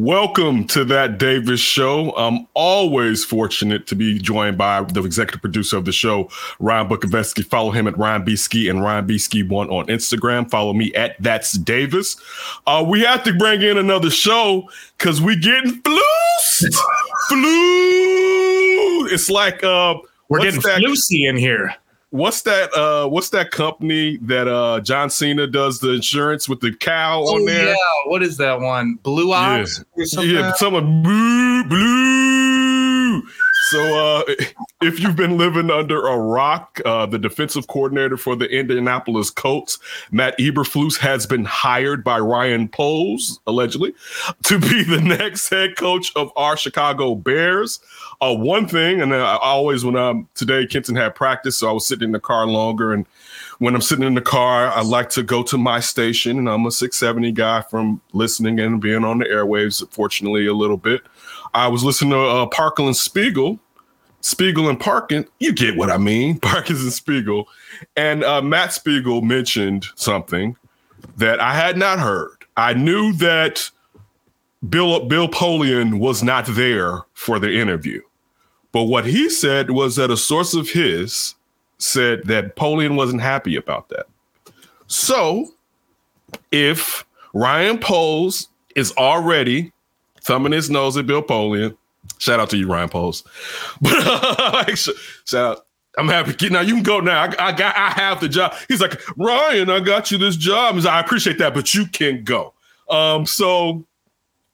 Welcome to that Davis show. I'm always fortunate to be joined by the executive producer of the show, Ryan Bukovetsky. Follow him at Ryan B. Ski and Ryan B. Ski one on Instagram. Follow me at That's Davis. Uh, we have to bring in another show because we getting flused. Flu. It's like uh, We're getting that- flusy in here. What's that? Uh, what's that company that uh, John Cena does the insurance with the cow on Oh, there? yeah. What is that one? Blue Eyes or something? Yeah, someone blue, blue. So, uh, if you've been living under a rock, uh, the defensive coordinator for the Indianapolis Colts, Matt Eberflus, has been hired by Ryan Poles, allegedly, to be the next head coach of our Chicago Bears. Uh, one thing, and I always, when I'm today, Kenton had practice, so I was sitting in the car longer. And when I'm sitting in the car, I like to go to my station, and I'm a 670 guy from listening and being on the airwaves, fortunately, a little bit. I was listening to uh, Parkland Spiegel, Spiegel and Parkin. You get what I mean, Parkins and Spiegel. And uh, Matt Spiegel mentioned something that I had not heard. I knew that Bill Bill Polian was not there for the interview, but what he said was that a source of his said that Polian wasn't happy about that. So, if Ryan Poles is already thumbing his nose at Bill Polian, shout out to you, Ryan Poles. But uh, shout out. I'm happy. Now you can go now. I, I got. I have the job. He's like Ryan. I got you this job. He's like, I appreciate that, but you can go. Um. So,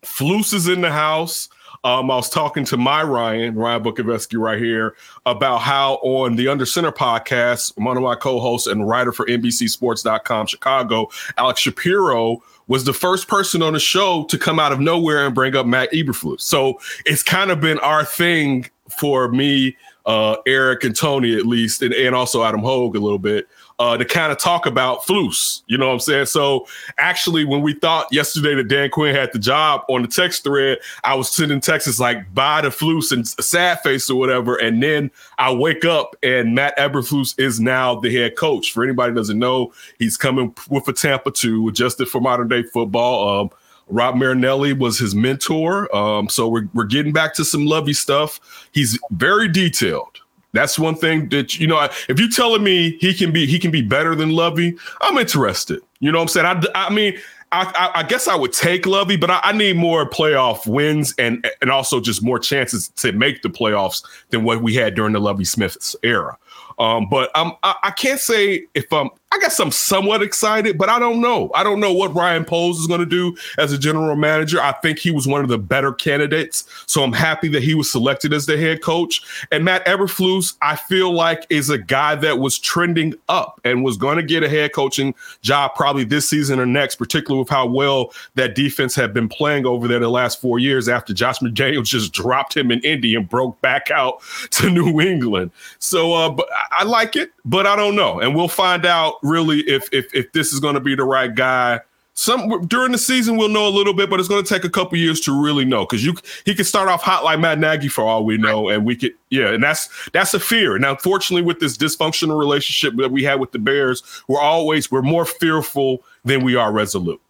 Flus is in the house. Um, I was talking to my Ryan, Ryan Bukovetsky, right here, about how on the Under Center podcast, one of my co-hosts and writer for NBCSports.com Chicago, Alex Shapiro, was the first person on the show to come out of nowhere and bring up Matt Eberflus. So it's kind of been our thing for me, uh, Eric and Tony at least, and, and also Adam Hogue a little bit, uh, to kind of talk about Flus. You know what I'm saying? So actually, when we thought yesterday that Dan Quinn had the job on the text thread, I was sending texts like buy the Flus" and sad face or whatever, and then I wake up and Matt Eberflus is now the head coach. For anybody doesn't know, he's coming with a Tampa two, adjusted for modern day football. Um, Rod Marinelli was his mentor. Um, so we're, we're getting back to some Lovie stuff. He's very detailed. That's one thing that you know. If you're telling me he can be he can be better than Lovie, I'm interested. You know what I'm saying? I, I mean, I, I, I guess I would take Lovie, but I, I need more playoff wins and and also just more chances to make the playoffs than what we had during the Lovie Smith era. Um, but I'm, I, I can't say if I'm, I guess I'm somewhat excited, but I don't know. I don't know what Ryan Poles is going to do as a general manager. I think he was one of the better candidates. So I'm happy that he was selected as the head coach. And Matt Eberflus, I feel like is a guy that was trending up and was going to get a head coaching job probably this season or next, particularly with how well that defense had been playing over there the last four years after Josh McDaniels just dropped him in Indy and broke back out to New England. So, uh, but I- I like it, but I don't know, and we'll find out really if if if this is going to be the right guy. Some during the season we'll know a little bit, but it's going to take a couple years to really know because you he could start off hot like Matt Nagy for all we know, and we could yeah, and that's that's a fear. Now, fortunately, with this dysfunctional relationship that we had with the Bears, we're always we're more fearful than we are resolute.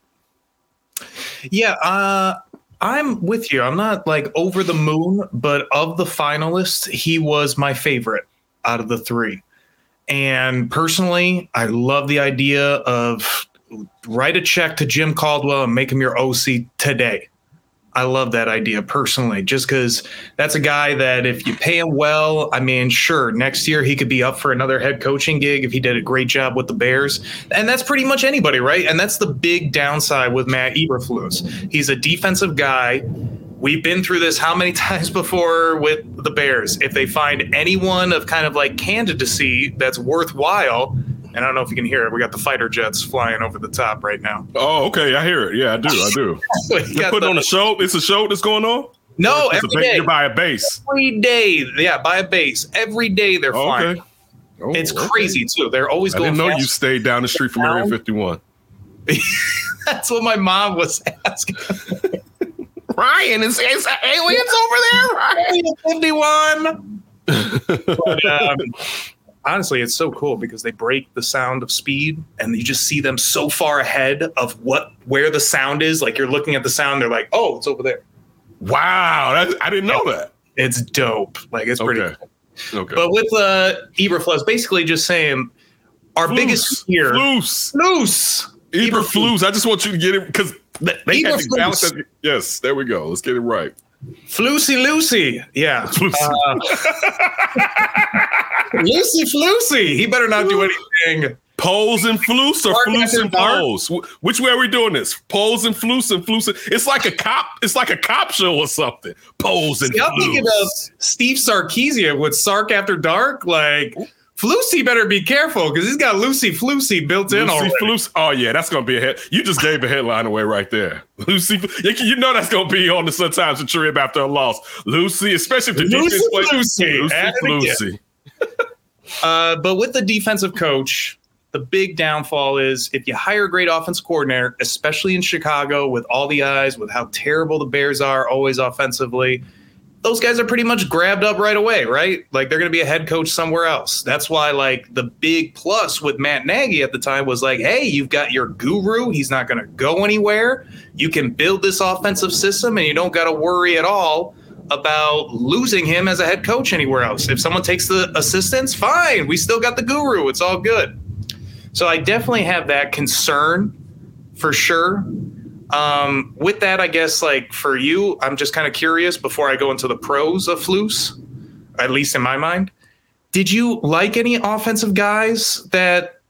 Yeah, uh, I'm with you. I'm not like over the moon, but of the finalists, he was my favorite out of the three. And personally, I love the idea of write a check to Jim Caldwell and make him your OC today. I love that idea personally, just because that's a guy that if you pay him well, I mean, sure, next year he could be up for another head coaching gig if he did a great job with the Bears. And that's pretty much anybody, right? And that's the big downside with Matt Eberflus. He's a defensive guy. We've been through this how many times before with the Bears? If they find anyone of kind of like candidacy that's worthwhile, and I don't know if you can hear it, we got the fighter jets flying over the top right now. Oh, okay, I hear it. Yeah, I do. I do. We You're putting the- on a show. It's a show that's going on. No, It's a day. You buy a base. Every day. Yeah, buy a base. Every day they're Oh, flying. okay. Oh, It's okay. crazy too. They're always I going. didn't know you stayed down the street from Area 51. That's what my mom was asking. Ryan, is, is aliens over there? Ryan? 51. but, um, honestly, it's so cool because they break the sound of speed, and you just see them so far ahead of what where the sound is. Like you're looking at the sound, they're like, "Oh, it's over there." Wow, that, I didn't know that. It's dope. Like it's pretty. Okay. Cool. Okay. But with uh, Eberflus, basically just saying our Floos. biggest fear. Floos. Loose. Eberflus. I just want you to get it because they, they had to balance. Yes, there we go. Let's get it right. Floosy Lucy. Yeah. Uh, Lucy Floosy. He better not do anything. Poles and flus or flus and poles? Which way are we doing this? Poles and flus and flus. It's like a cop. It's like a cop show or something. Poles and See, I'm thinking of. Steve Sarkisian with Sark After Dark. Like, Floosy better be careful because he's got Lucy Floosy built in Lucy already. Flus. Oh yeah, that's gonna be a head. You just gave a headline away right there. Lucy, you, know that's gonna be on the Sun Times and Trib after a loss. Lucy, especially if the Lucy defense plays. Lucy. Lucy. Lucy. Uh, but with the defensive coach, the big downfall is if you hire a great offense coordinator, especially in Chicago, with all the eyes, with how terrible the Bears are always offensively, those guys are pretty much grabbed up right away, right? Like they're going to be a head coach somewhere else. That's why, like, the big plus with Matt Nagy at the time was like, hey, you've got your guru. He's not going to go anywhere. You can build this offensive system and you don't got to worry at all about losing him as a head coach anywhere else. If someone takes the assistants, fine. We still got the guru. It's all good. So I definitely have that concern for sure. Um, with that, I guess like for you, I'm just kind of curious before I go into the pros of Flus, at least in my mind. Did you like any offensive guys that,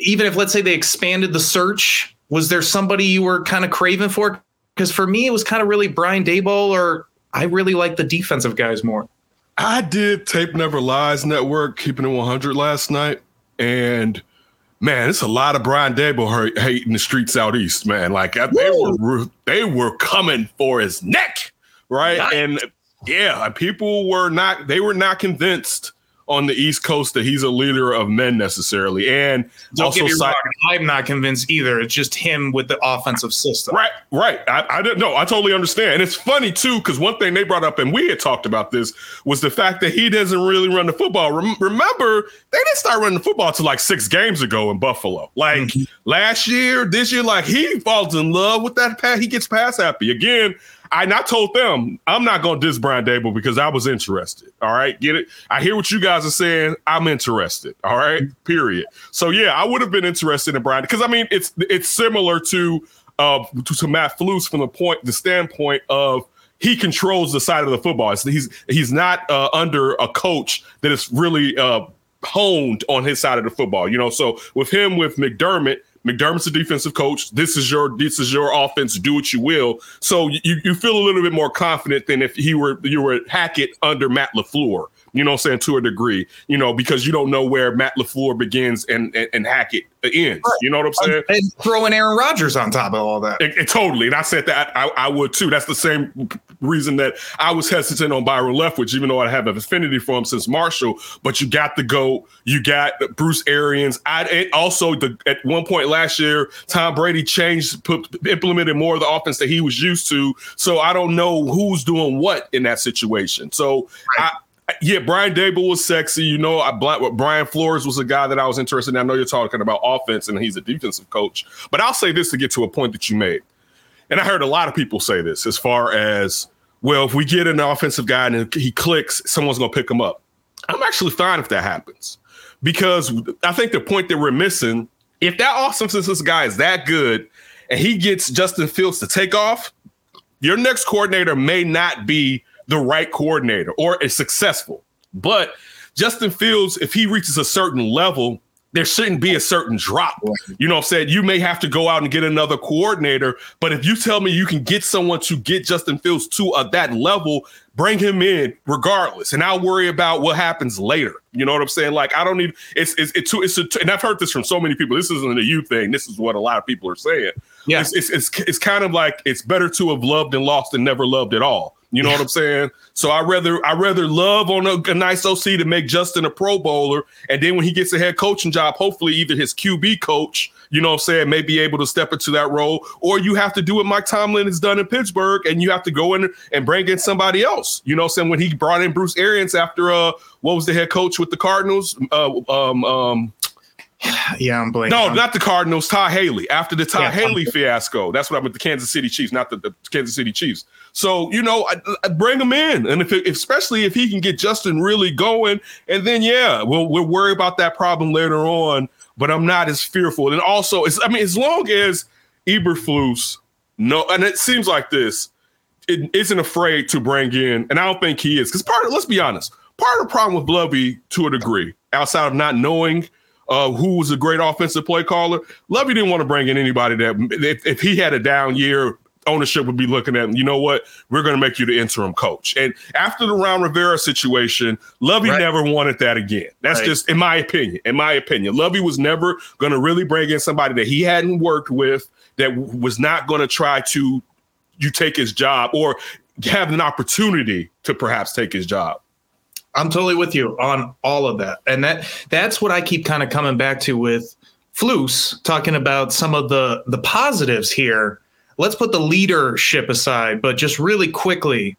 even if let's say they expanded the search, was there somebody you were kind of craving for? Because for me, it was kind of really Brian Daboll, or I really like the defensive guys more. I did Tape Never Lies Network, keeping it 100 last night, and man, it's a lot of Brian Daboll hate, hating the streets out east, man. Like I- they were, they were coming for his neck, right? Nice. And yeah, people were not, they were not convinced on the East Coast that he's a leader of men necessarily, and Don't also get me side- wrong, I'm not convinced either. It's just him with the offensive system. Right, right. I, I didn't know. I totally understand. And it's funny too, because one thing they brought up, and we had talked about this, was the fact that he doesn't really run the football. Rem- remember, they didn't start running the football till like six games ago in Buffalo. Like mm-hmm. last year, this year, like he falls in love with that pass. He gets pass happy again. I not told them I'm not going to diss Brian Daboll because I was interested. All right, get it? I hear what you guys are saying. I'm interested. All right, period. So yeah, I would have been interested in Brian because I mean it's it's similar to uh to, to Matt Flus from the point the standpoint of he controls the side of the football. He's he's not uh, under a coach that is really uh honed on his side of the football. You know, so with him with McDermott. McDermott's a defensive coach. This is your this is your offense. Do what you will. So you, you feel a little bit more confident than if he were you were Hackett under Matt Lafleur. You know what I'm saying to a degree. You know because you don't know where Matt Lafleur begins and and, and Hackett ends. You know what I'm saying? And throwing Aaron Rodgers on top of all that. It, it- totally. And I said that I, I would too. That's the same reason that I was hesitant on Byron Leftwich, even though I have an affinity for him since Marshall. But you got the GOAT. You got Bruce Arians. I and also the at one point last year, Tom Brady changed, put, implemented more of the offense that he was used to. So I don't know who's doing what in that situation. So I, yeah, Brian Daboll was sexy. You know, I Brian Flores was a guy that I was interested in. I know you're talking about offense and he's a defensive coach, but I'll say this to get to a point that you made. And I heard a lot of people say this as far as, well, if we get an offensive guy and he clicks, someone's going to pick him up. I'm actually fine if that happens because I think the point that we're missing, if that offensive guy is that good and he gets Justin Fields to take off, your next coordinator may not be the right coordinator or is successful. But Justin Fields, if he reaches a certain level, there shouldn't be a certain drop. You know what I'm saying? You may have to go out and get another coordinator, but if you tell me you can get someone to get Justin Fields to uh, that level, bring him in regardless, and I'll worry about what happens later. You know what I'm saying? Like I don't need it's it's it's, it's a, and I've heard this from so many people. This isn't a you thing. This is what a lot of people are saying. Yeah. It's, it's it's it's kind of like it's better to have loved and lost than never loved at all. You know what I'm saying? So I rather I rather love on a, a, nice OC to make Justin a Pro Bowler, and then when he gets a head coaching job, hopefully either his QB coach, you know what I'm saying, may be able to step into that role, or you have to do what Mike Tomlin has done in Pittsburgh, and you have to go in and bring in somebody else. You know what I'm saying? When he brought in Bruce Arians after uh what was the head coach with the Cardinals? Uh, um, um, yeah, I'm blanking. No, not the Cardinals. Todd Haley after the Todd yeah, Haley fiasco. That's what I'm with the Kansas City Chiefs, not the, the Kansas City Chiefs. So you know, I, I bring him in, and if, it, especially if he can get Justin really going, and then yeah, we'll we'll worry about that problem later on. But I'm not as fearful. And also, I mean, as long as Eberflus no, and it seems like this, it isn't afraid to bring in, and I don't think he is because part of let's be honest, part of the problem with Lovie to a degree, outside of not knowing uh, who was a great offensive play caller. Lovie didn't want to bring in anybody that if, if he had a down year, ownership would be looking at him. You know what? We're going to make you the interim coach. And after the Ron Rivera situation, Lovie right. never wanted that again. That's right. just in my opinion. In my opinion, Lovie was never going to really bring in somebody that he hadn't worked with, that was not going to try to you take his job or have an opportunity to perhaps take his job. I'm totally with you on all of that. And that that's what I keep kind of coming back to with Flus talking about some of the the positives here. Let's put the leadership aside, but just really quickly,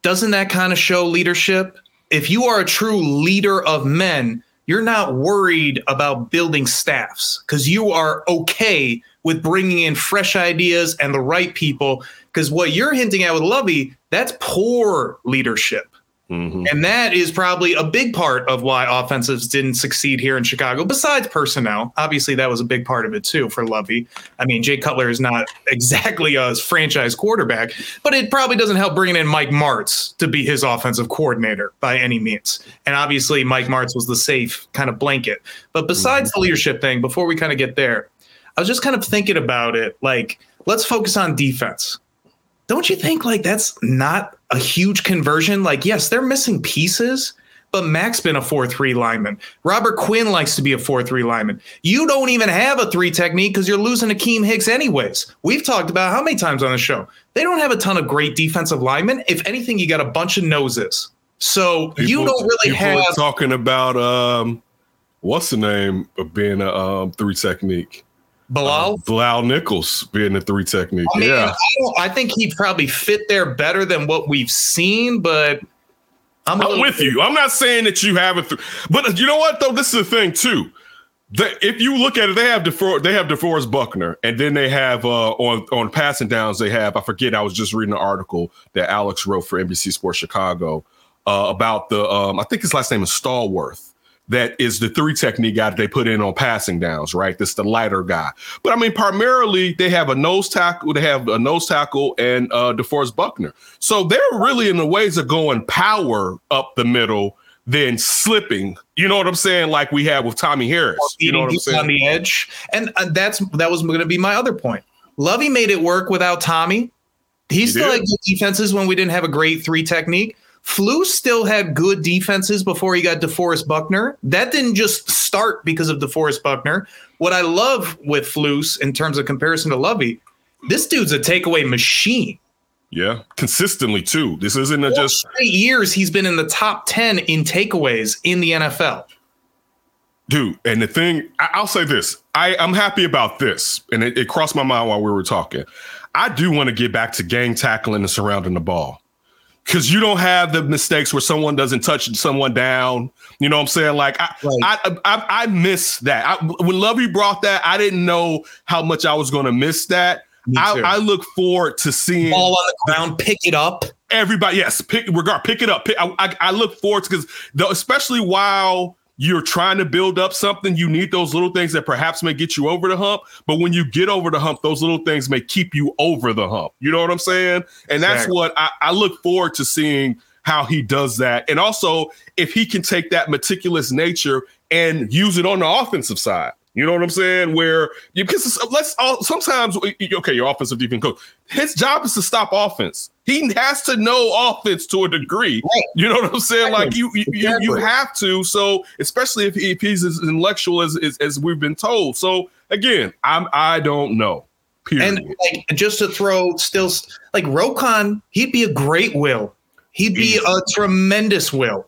doesn't that kind of show leadership? If you are a true leader of men, you're not worried about building staffs because you are okay with bringing in fresh ideas and the right people. Because what you're hinting at with Lovie, that's poor leadership. Mm-hmm. And that is probably a big part of why offensives didn't succeed here in Chicago, besides personnel. Obviously, that was a big part of it too for Lovie. I mean, Jay Cutler is not exactly a franchise quarterback, but it probably doesn't help bringing in Mike Martz to be his offensive coordinator by any means. And obviously, Mike Martz was the safe kind of blanket. But besides mm-hmm. the leadership thing, before we kind of get there, I was just kind of thinking about it like, let's focus on defense don't you think like that's not a huge conversion? Like, yes, they're missing pieces, but Mack's been a 4 3 lineman. Robert Quinn likes to be a 4 3 lineman. You don't even have a three technique because you're losing Akiem Hicks, anyways. We've talked about how many times on the show. They don't have a ton of great defensive linemen. If anything, you got a bunch of noses. So people, you don't really have. talking about um, what's the name of being a um, three technique? Bilal? Uh, Bilal Nichols being the three technique. I mean, yeah. I, I, think he probably fit there better than what we've seen, but I'm, I'm with you. I'm not saying that you have it, th- but you know what though? This is the thing too. The, if you look at it, they have DeFor- they have DeForest Buckner, and then they have uh, on on passing downs. They have I forget. I was just reading an article that Alex wrote for NBC Sports Chicago uh, about the um, I think his last name is Stallworth that is the three technique guy that they put in on passing downs, right? This the lighter guy. But I mean, primarily they have a nose tackle, they have a nose tackle and uh DeForest Buckner. So they're really in the ways of going power up the middle than slipping. You know what I'm saying? Like we have with Tommie Harris. You know what I'm saying? On the edge. And uh, that's that was going to be my other point. Lovie made it work without Tommie. He, he still did. had good defenses when we didn't have a great three technique. Flus still had good defenses before he got DeForest Buckner. That didn't just start because of DeForest Buckner. What I love with Flus in terms of comparison to Lovie, this dude's a takeaway machine. Yeah, consistently too. This isn't just eight years. He's been in the top ten in takeaways in the NFL. Dude, and the thing I'll say this: I I'm happy about this, and it, it crossed my mind while we were talking. I do want to get back to gang tackling and surrounding the ball because you don't have the mistakes where someone doesn't touch someone down. You know what I'm saying? Like I, right. I, I, I, miss that. I, when Lovie brought that, I didn't know how much I was going to miss that. I, I, look forward to seeing ball on the ground, pick it up. Everybody, yes, pick regard, pick it up. Pick, I, I, look forward to because especially while you're trying to build up something, you need those little things that perhaps may get you over the hump. But when you get over the hump, those little things may keep you over the hump. You know what I'm saying? And that's exactly. what I, I look forward to seeing how he does that. And also, if he can take that meticulous nature and use it on the offensive side. You know what I'm saying? Where you because let's all sometimes okay, your offensive defense coach, his job is to stop offense. He has to know offense to a degree. Right. You know what I'm saying? Like you, you, you, you, have to. So especially if, if he's as intellectual as, as, as we've been told. So again, I'm I don't know. Period. And like just to throw still like Roquan, he'd be a great will. He'd be a tremendous will.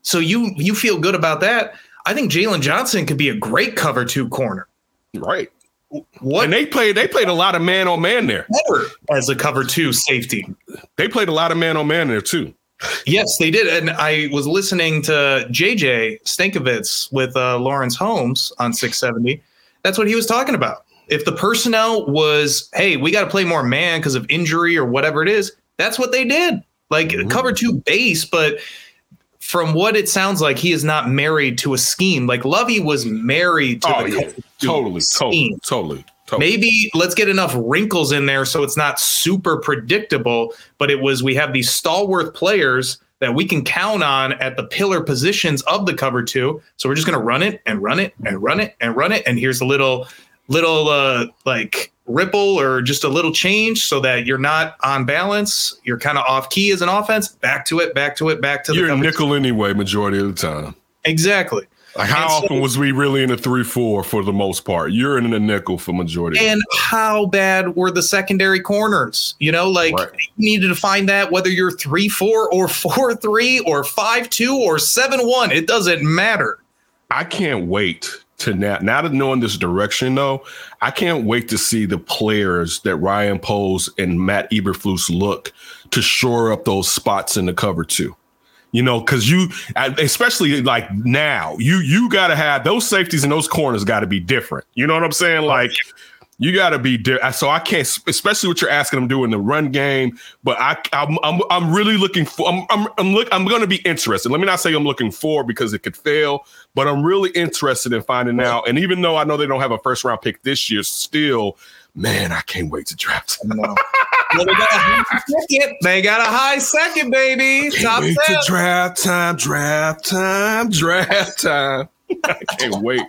So you you feel good about that. I think Jaylon Johnson could be a great cover two corner. right. What And they played they played a lot of man on man there. better as a cover two safety? They played a lot of man on man there too. Yes, they did. And I was listening to JJ Stankevitz with uh, Lawrence Holmes on 670. That's what he was talking about. If the personnel was, hey, we got to play more man because of injury or whatever it is, that's what they did. Like cover two base, but from what it sounds like, he is not married to a scheme. Like Lovie was married to Oh the yeah. Totally, totally, scheme. totally, totally. Maybe let's get enough wrinkles in there so it's not super predictable, but it was we have these stalwart players that we can count on at the pillar positions of the cover two. So we're just going to run it and run it and run it and run it and here's a little little uh like ripple or just a little change so that you're not on balance, you're kind of off key as an offense, back to it, back to it, back to the You're a cover two. nickel anyway, majority of the time. Exactly. Like how so- often was we really in a three four for the most part? You're in a nickel for majority. and how bad were the secondary corners? You know, like Right. you needed to find that whether you're three four or four three or five two or seven one. It doesn't matter. I can't wait to now. Now that knowing this direction, though, I can't wait to see the players that Ryan Poles and Matt Eberflus look to shore up those spots in the cover too. You know, because you, especially like now, you you got to have those safeties and those corners got to be different. You know what I'm saying? Like you got to be di- so I can't, especially what you're asking them to do in the run game. But I, I'm, I'm, I'm really looking for. I'm, I'm, I'm look. I'm going to be interested. Let me not say I'm looking for because it could fail, but I'm really interested in finding out. And even though I know they don't have a first round pick this year, still, man, I can't wait to draft. No. Well, they, got a high second. they got a high second, baby. Top Can't wait to draft time, draft time, draft time. I can't wait.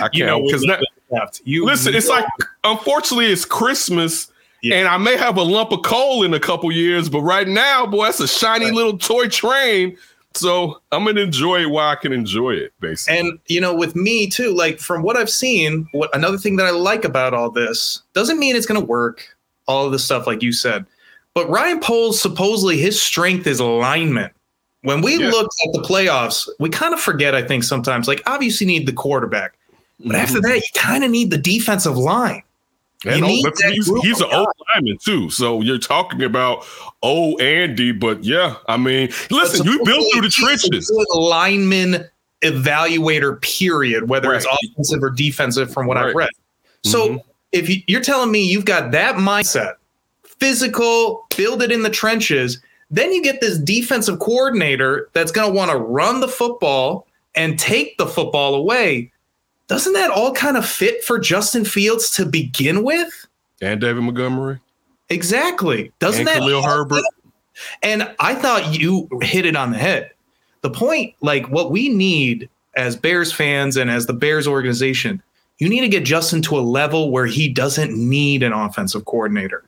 I can't because we left. You Listen, it's like unfortunately it's Christmas. Yeah. And I may have a lump of coal in a couple years, but right now, boy, that's a shiny Right. little toy train. So I'm gonna enjoy it while I can enjoy it, basically. And you know, with me too, like from what I've seen, what another thing that I like about all this doesn't mean it's to work. All of the stuff, like you said, but Ryan Poles supposedly his strength is alignment. When we Yeah. look at the playoffs, we kind of forget. I think sometimes, like obviously, you need the quarterback, but after that, you kind of need the defensive line. And you oh, need that he's, he's an old lineman too. So you're talking about old Andy, but yeah, I mean, listen, you built through the supposedly he's a trenches. lineman evaluator, period, whether it's offensive or defensive, from what I've read. So Mhm. if you're telling me you've got that mindset, physical, build it in the trenches, then you get this defensive coordinator that's going to want to run the football and take the football away. Doesn't that all kind of fit for Justin Fields to begin with? And David Montgomery Exactly. Doesn't and that Khalil Herbert. and I thought you hit it on the head. The point, like what we need as Bears fans and as the Bears organization, you need to get Justin to a level where he doesn't need an offensive coordinator,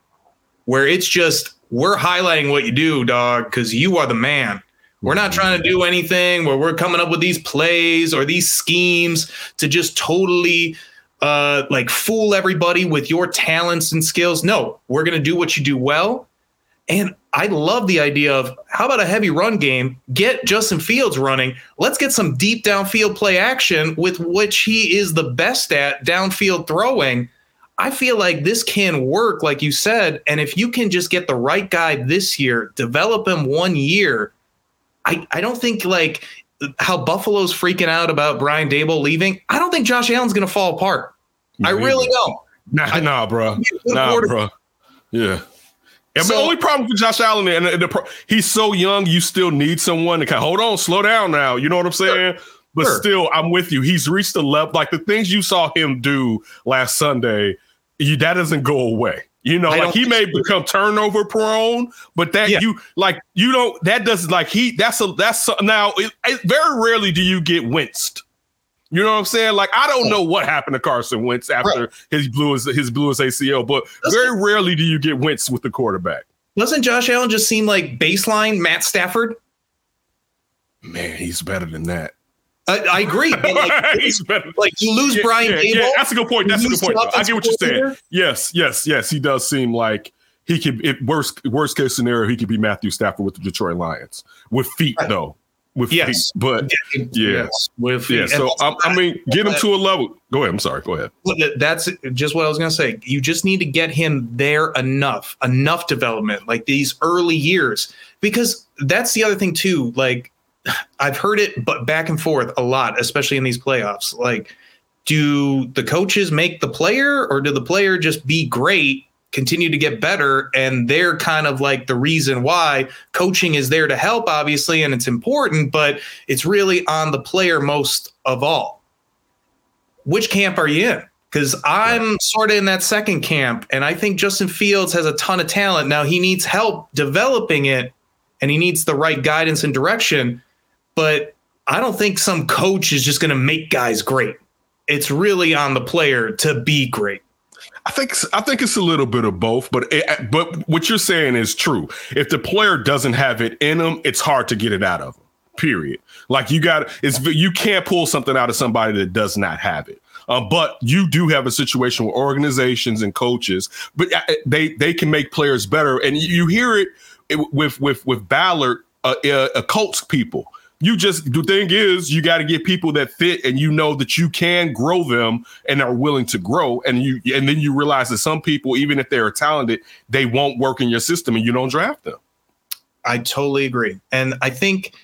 where it's just, we're highlighting what you do, dog, because you are the man. We're not trying to do anything where we're coming up with these plays or these schemes to just totally uh like fool everybody with your talents and skills. No, we're going to do what you do well and I love the idea of how about a heavy run game? Get Justin Fields running. Let's get some deep downfield play action with which he is the best at downfield throwing. I feel like this can work, like you said. And if you can just get the right guy this year, develop him one year, I, I don't think like how Buffalo's freaking out about Brian Daboll leaving. I don't think Josh Allen's going to fall apart. I really don't. Nah, nah, bro. Nah, bro. Yeah. And So- the only problem with Josh Allen, and the, the he's so young, you still need someone to kind of hold on, slow down now. You know what I'm saying? But Sure. still, I'm with you. He's reached a level like the things you saw him do last Sunday. You, that doesn't go away. You know, I like he may become turnover prone, but that Yeah. you like you don't. That does like he. That's a that's a, now. It, it, very rarely do you get winced. You know what I'm saying? Like I don't know what happened to Carson Wentz after his blew his his blew his ACL, but very rarely do you get winced with the quarterback. Doesn't Josh Allen just seem like baseline Matt Stafford? Man, he's better than that. I, I agree. But like, like you lose Yeah, Brian yeah, Daboll. yeah, that's a good point. That's a good point. lose though. the I get what you're saying. Yes, yes, yes. He does seem like he could. It, worst worst case scenario, he could be Matthew Stafford with the Detroit Lions with feet Right. though. With Yes. feet, but. Yeah. Yes, with yeah. So I, I mean, get him to a level. Go ahead. I'm sorry. Go ahead. That's just what I was going to say. You just need to get him there enough, enough development, like these early years, because that's the other thing too. Like I've heard it, but back and forth a lot, especially in these playoffs. Like, do the coaches make the player, or do the player just be great, continue to get better, and they're kind of like the reason why coaching is there to help, obviously, and it's important, but it's really on the player most of all which camp are you in? Because I'm sort of in that second camp, and I think Justin Fields has a ton of talent. Now he needs help developing it, and he needs the right guidance and direction. But I don't think some coach is just going to make guys great. It's really on the player to be great. I think I think it's a little bit of both, but it, but what you're saying is true. If the player doesn't have it in them, it's hard to get it out of them. Period. Like you got it's you can't pull something out of somebody that does not have it. Uh, but you do have a situation where organizations and coaches, but uh, they they can make players better, and you, hear it with with with Ballard, uh, uh, Colts people. You just the thing is you got to get people that fit, and you know that you can grow them and are willing to grow, and you and then you realize that some people, even if they're talented, they won't work in your system, and you don't draft them. I totally agree. And I think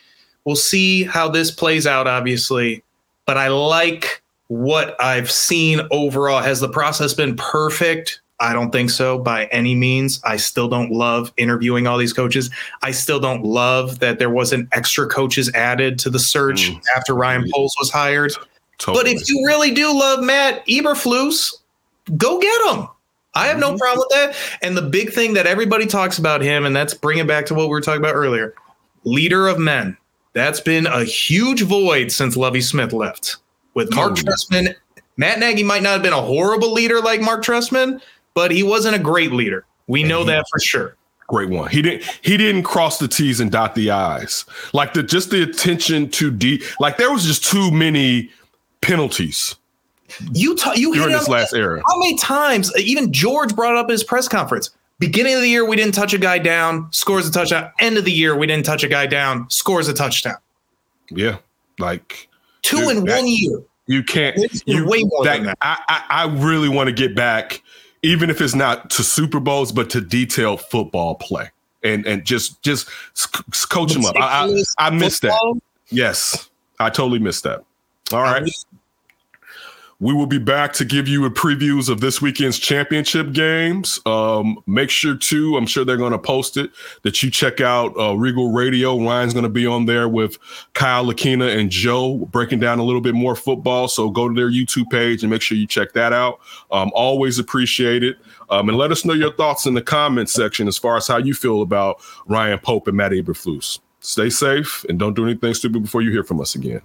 we'll see how this plays out, obviously. But I like what I've seen overall. Has the process been perfect? I don't think so by any means. I still don't love interviewing all these coaches. I still don't love that there wasn't extra coaches added to the search Mm. after Ryan Poles was hired. Totally. But if you really do love Matt Eberflus, go get him. I have no problem with that. And the big thing that everybody talks about him, and that's bringing back to what we were talking about earlier, leader of men. That's been a huge void since Lovie Smith left. With Mark Totally. Trestman, Matt Nagy might not have been a horrible leader like Mark Trestman, but he wasn't a great leader. We know he- that for sure. great one. He didn't he didn't cross the T's and dot the I's. Like the just the attention to deep like there was just too many penalties You ta- you during this last era. How many times, uh, even George brought up his press conference, beginning of the year, we didn't touch a guy down, scores a touchdown. End of the year, we didn't touch a guy down, scores a touchdown. Yeah. Like Two Dude, in that- one year. you can't you way more than that. I, I I really want to get back, even if it's not to Super Bowls, but to detailed football play. And and just just coach them up. I I, I missed that. Yes, I totally missed that. All right. We will be back to give you a previews of this weekend's championship games. Um, make sure to, I'm sure they're going to post it, that you check out uh, Regal Radio. Ryan's going to be on there with Kyle Lakina and Joe breaking down a little bit more football. So go to their YouTube page and make sure you check that out. Um, always appreciate it. Um, and let us know your thoughts in the comments section as far as how you feel about Ryan Pope and Matt Eberflus. Stay safe and don't do anything stupid before you hear from us again.